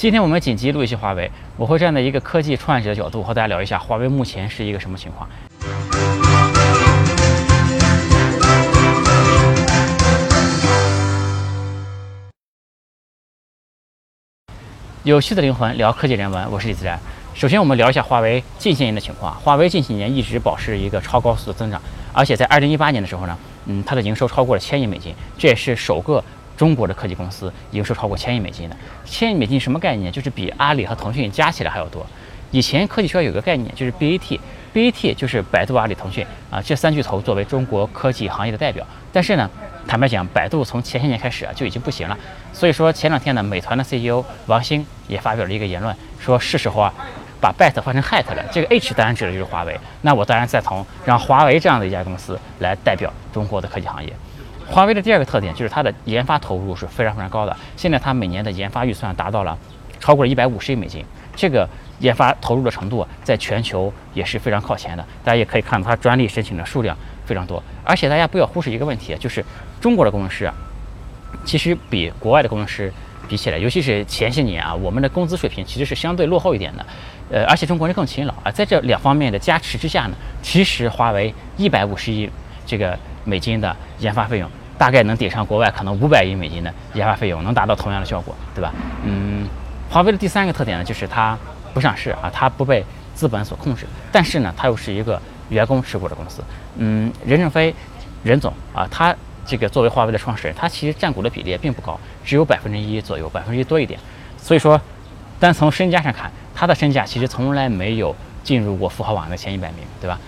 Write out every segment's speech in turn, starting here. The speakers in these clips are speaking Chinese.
今天我们紧急录一期华为，我会站在一个科技创业者的角度和大家聊一下华为目前是一个什么情况。有趣的灵魂聊科技人文，我是李自然。首先，我们聊一下华为近些年的情况。华为近几年一直保持一个超高速的增长，而且在二零一八年的时候呢，嗯，它的营收超过了千亿美金，这也是首个。中国的科技公司营收超过千亿美金的，千亿美金什么概念？就是比阿里和腾讯加起来还要多。以前科技圈有个概念，就是 BAT，BAT 就是百度、阿里、腾讯啊这三巨头作为中国科技行业的代表。但是呢，坦白讲，百度从前些年开始啊就已经不行了。所以说前两天呢，美团的 CEO 王兴也发表了一个言论，说是时候啊把 BAT 换成 HAT 了。这个 H 当然指的就是华为。那我当然赞同让华为这样的一家公司来代表中国的科技行业。华为的第二个特点就是它的研发投入是非常非常高的。现在它每年的研发预算达到了超过了一百五十亿美金，这个研发投入的程度在全球也是非常靠前的。大家也可以看到它专利申请的数量非常多。而且大家不要忽视一个问题，就是中国的工程师啊，其实比国外的工程师比起来，尤其是前些年啊，我们的工资水平其实是相对落后一点的。呃，而且中国人更勤劳啊，在这两方面的加持之下呢，其实华为一百五十亿这个美金的研发费用。大概能顶上国外可能五百亿美金的研发费用，能达到同样的效果，对吧？嗯，华为的第三个特点呢，就是它不上市啊，它不被资本所控制，但是呢，它又是一个员工持股的公司。嗯，任正非，任总啊，他这个作为华为的创始人，他其实占股的比例并不高，只有百分之一左右，百分之一多一点。所以说，单从身家上看，他的身价其实从来没有进入过富豪榜的前一百名，对吧？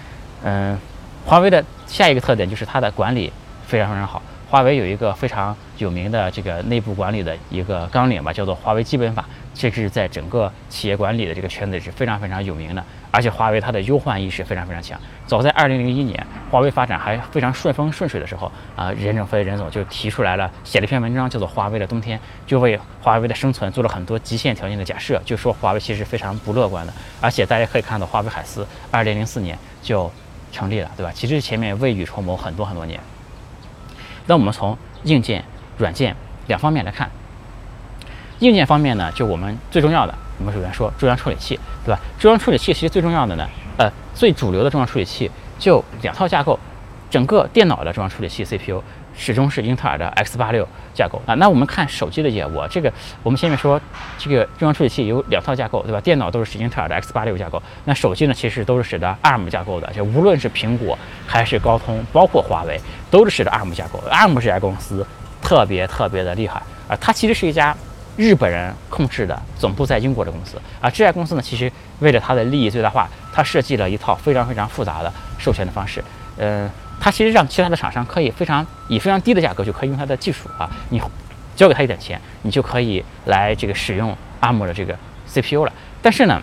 嗯，华为的下一个特点就是它的管理非常非常好。华为有一个非常有名的这个内部管理的一个纲领吧，叫做华为基本法。这是在整个企业管理的这个圈子是非常非常有名的。而且华为它的忧患意识非常非常强。早在二零零一年，华为发展还非常顺风顺水的时候，啊，任正非任总就提出来了，写了一篇文章，叫做《华为的冬天》，就为华为的生存做了很多极限条件的假设，就说华为其实非常不乐观的。而且大家可以看到，华为海思二零零四年就成立了，对吧？其实前面未雨绸缪很多很多年。那我们从硬件、软件两方面来看。硬件方面呢，就我们最重要的，我们首先说中央处理器，对吧？中央处理器其实最重要的呢，呃，最主流的中央处理器就两套架构，整个电脑的中央处理器 CPU。始终是英特尔的 X 八六架构啊。那我们看手机的业务，这个我们前面说，这个中央处理器有两套架构，对吧？电脑都是使英特尔的 X 八六架构，那手机呢，其实都是使得 ARM 架构的。就无论是苹果还是高通，包括华为，都是使得 ARM 架构。ARM 这家公司特别特别的厉害啊，它其实是一家日本人控制的，总部在英国的公司啊。这家公司呢，其实为了它的利益最大化，它设计了一套非常非常复杂的授权的方式，嗯。它其实让其他的厂商可以非常以非常低的价格就可以用它的技术啊，你交给他一点钱，你就可以来这个使用阿姆的这个 CPU 了。但是呢，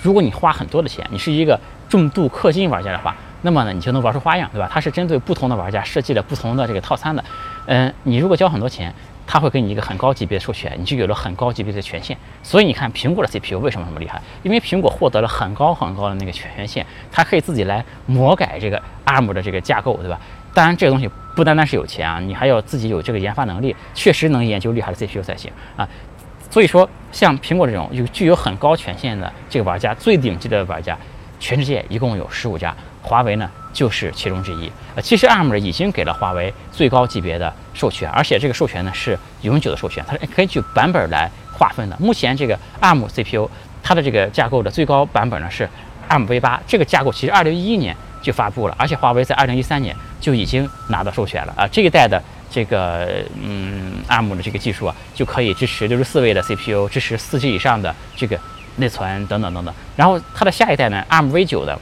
如果你花很多的钱，你是一个重度氪金玩家的话，那么呢，你就能玩出花样，对吧？它是针对不同的玩家设计的不同的这个套餐的。嗯，你如果交很多钱。它会给你一个很高级别的授权，你就有了很高级别的权限。所以你看苹果的 CPU 为什么那么厉害？因为苹果获得了很高很高的那个权限，它可以自己来魔改这个 ARM 的这个架构，对吧？当然，这个东西不单单是有钱啊，你还要自己有这个研发能力，确实能研究厉害的 CPU 才行啊。所以说，像苹果这种有具有很高权限的这个玩家，最顶级的玩家，全世界一共有十五家。华为呢，就是其中之一。呃，其实 ARM 已经给了华为最高级别的授权，而且这个授权呢是永久的授权，它是根据版本来划分的。目前这个 ARM CPU 它的这个架构的最高版本呢是 ARMv8，这个架构其实2011年就发布了，而且华为在2013年就已经拿到授权了啊。这一代的这个嗯 ARM 的这个技术啊，就可以支持64位的 CPU，支持 4G 以上的这个内存等等等等。然后它的下一代呢，ARMv9 的。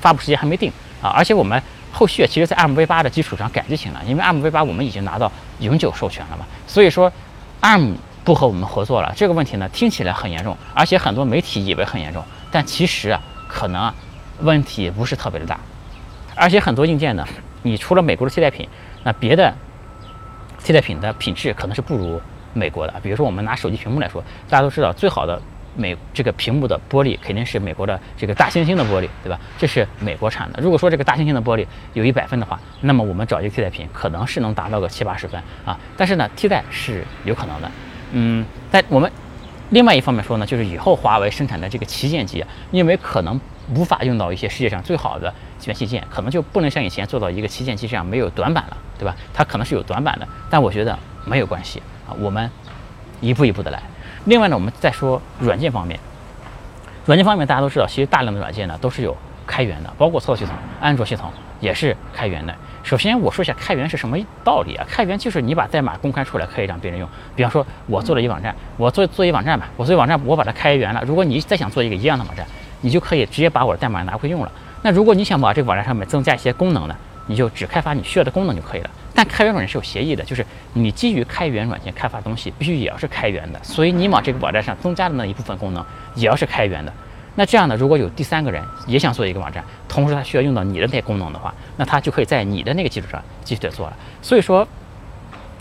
发布时间还没定啊，而且我们后续其实，在 ARMv8 的基础上改就行了，因为 ARMv8 我们已经拿到永久授权了嘛，所以说 ARM 不和我们合作了，这个问题呢听起来很严重，而且很多媒体以为很严重，但其实啊，可能啊问题不是特别的大，而且很多硬件呢，你除了美国的替代品，那别的替代品的品质可能是不如美国的，比如说我们拿手机屏幕来说，大家都知道最好的。美这个屏幕的玻璃肯定是美国的这个大猩猩的玻璃，对吧？这是美国产的。如果说这个大猩猩的玻璃有一百分的话，那么我们找一个替代品，可能是能达到个七八十分啊。但是呢，替代是有可能的。嗯，但我们另外一方面说呢，就是以后华为生产的这个旗舰机，因为可能无法用到一些世界上最好的元器件，可能就不能像以前做到一个旗舰机这样没有短板了，对吧？它可能是有短板的，但我觉得没有关系啊，我们一步一步的来。另外呢，我们再说软件方面，软件方面大家都知道，其实大量的软件呢都是有开源的，包括操作系统、安卓系统也是开源的。首先我说一下开源是什么道理啊？开源就是你把代码公开出来，可以让别人用。比方说，我做了一网站，我做做一网站吧，我做一网站，我把它开源了。如果你再想做一个一样的网站，你就可以直接把我的代码拿回用了。那如果你想把这个网站上面增加一些功能呢，你就只开发你需要的功能就可以了。但开源软件是有协议的，就是你基于开源软件开发东西，必须也要是开源的。所以你往这个网站上增加的那一部分功能，也要是开源的。那这样呢？如果有第三个人也想做一个网站，同时他需要用到你的那些功能的话，那他就可以在你的那个基础上继续的做了。所以说，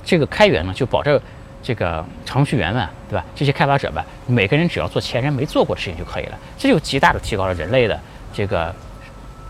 这个开源呢，就保证这个程序员们，对吧？这些开发者们，每个人只要做前人没做过的事情就可以了，这就极大的提高了人类的这个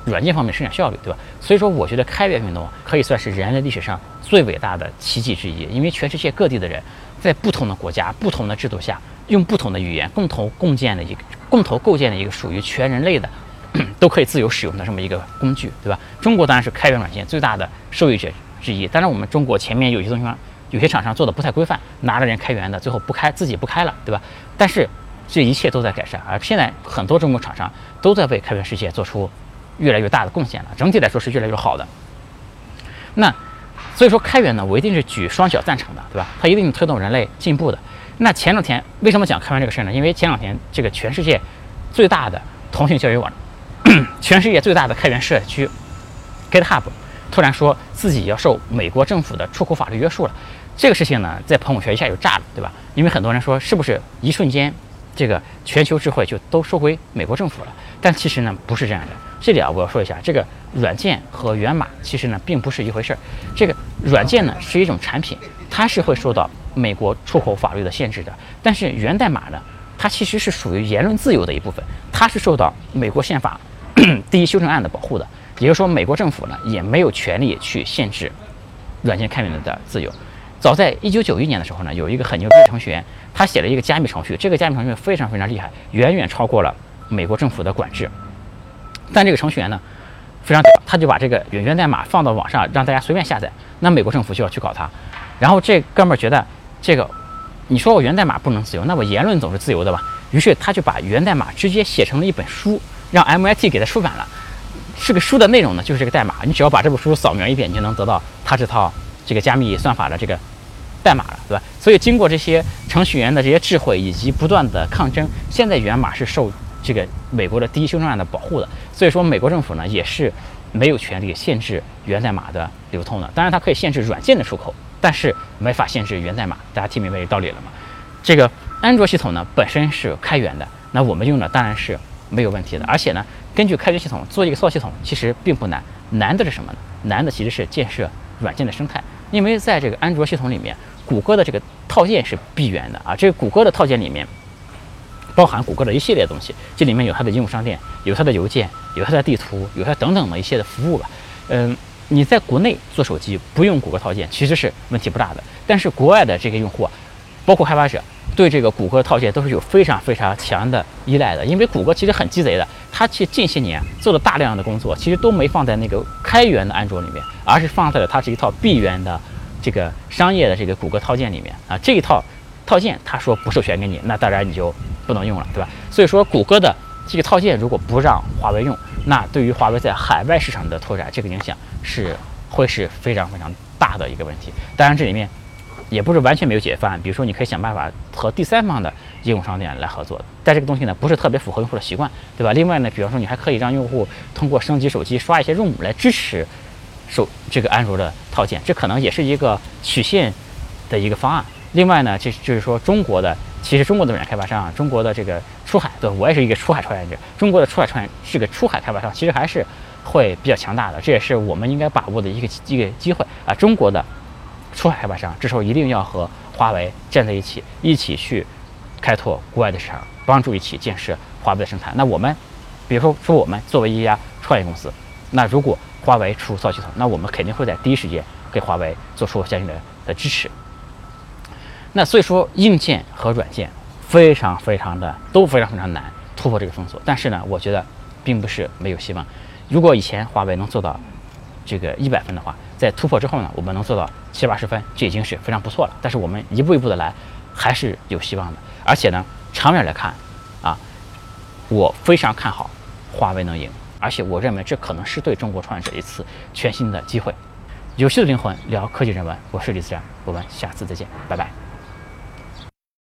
软件方面生产效率，对吧？所以说，我觉得开源运动可以算是人类历史上最伟大的奇迹之一，因为全世界各地的人在不同的国家、不同的制度下，用不同的语言共同共建的一个。共同构建的一个属于全人类的，都可以自由使用的这么一个工具，对吧？中国当然是开源软件最大的受益者之一。当然，我们中国前面有些东西，有些厂商做的不太规范，拿着人开源的，最后不开，自己不开了，对吧？但是这一切都在改善，而现在很多中国厂商都在为开源世界做出越来越大的贡献了。整体来说是越来越好的。那所以说开源呢，我一定是举双脚赞成的，对吧？它一定推动人类进步的。那前两天为什么讲开源这个事儿呢？因为前两天这个全世界最大的通信教育网，全世界最大的开源社区 GitHub 突然说自己要受美国政府的出口法律约束了。这个事情呢，在朋友圈一下就炸了，对吧？因为很多人说是不是一瞬间这个全球智慧就都收归美国政府了？但其实呢，不是这样的。这里啊，我要说一下，这个软件和源码其实呢，并不是一回事儿。这个软件呢，是一种产品，它是会受到。美国出口法律的限制的，但是源代码呢，它其实是属于言论自由的一部分，它是受到美国宪法第一修正案的保护的。也就是说，美国政府呢也没有权利去限制软件开源的自由。早在一九九一年的时候呢，有一个很牛逼的程序员，他写了一个加密程序，这个加密程序非常非常厉害，远远超过了美国政府的管制。但这个程序员呢，非常屌，他就把这个源代码放到网上，让大家随便下载，那美国政府就要去搞他。然后这哥们儿觉得。这个，你说我源代码不能自由，那我言论总是自由的吧？于是他就把源代码直接写成了一本书，让 MIT 给他出版了。这个书的内容呢，就是这个代码。你只要把这本书扫描一遍，你就能得到他这套这个加密算法的这个代码了，对吧？所以经过这些程序员的这些智慧以及不断的抗争，现在源码是受这个美国的第一修正案的保护的。所以说，美国政府呢也是没有权利限制源代码的流通的。当然，它可以限制软件的出口。但是没法限制源代码，大家听明白这道理了吗？这个安卓系统呢本身是开源的，那我们用的当然是没有问题的。而且呢，根据开源系统做一个操作系统其实并不难，难的是什么呢？难的其实是建设软件的生态。因为在这个安卓系统里面，谷歌的这个套件是闭源的啊，这个谷歌的套件里面包含谷歌的一系列东西，这里面有它的应用商店，有它的邮件，有它的地图，有它等等的一些的服务吧，嗯。你在国内做手机不用谷歌套件，其实是问题不大的。但是国外的这些用户，包括开发者，对这个谷歌套件都是有非常非常强的依赖的。因为谷歌其实很鸡贼的，它其实近些年做了大量的工作，其实都没放在那个开源的安卓里面，而是放在了它是一套闭源的这个商业的这个谷歌套件里面啊。这一套套件，他说不授权给你，那当然你就不能用了，对吧？所以说，谷歌的这个套件如果不让华为用，那对于华为在海外市场的拓展，这个影响是会是非常非常大的一个问题。当然，这里面也不是完全没有解决方案，比如说你可以想办法和第三方的应用商店来合作，但这个东西呢不是特别符合用户的习惯，对吧？另外呢，比方说你还可以让用户通过升级手机刷一些 ROM 来支持手这个安卓的套件，这可能也是一个曲线的一个方案。另外呢，这就是说中国的。其实中国的软件开发商啊，中国的这个出海，对我也是一个出海创业者。中国的出海创业是个出海开发商，其实还是会比较强大的，这也是我们应该把握的一个一个机会啊。中国的出海开发商这时候一定要和华为站在一起，一起去开拓国外的市场，帮助一起建设华为的生态。那我们，比如说说我们作为一家创业公司，那如果华为出造系统，那我们肯定会在第一时间给华为做出相应的的支持。那所以说，硬件和软件非常非常的都非常非常难突破这个封锁。但是呢，我觉得并不是没有希望。如果以前华为能做到这个一百分的话，在突破之后呢，我们能做到七八十分，这已经是非常不错了。但是我们一步一步的来，还是有希望的。而且呢，长远来看，啊，我非常看好华为能赢，而且我认为这可能是对中国创业者一次全新的机会。有趣的灵魂聊科技人文，我是李自然，我们下次再见，拜拜。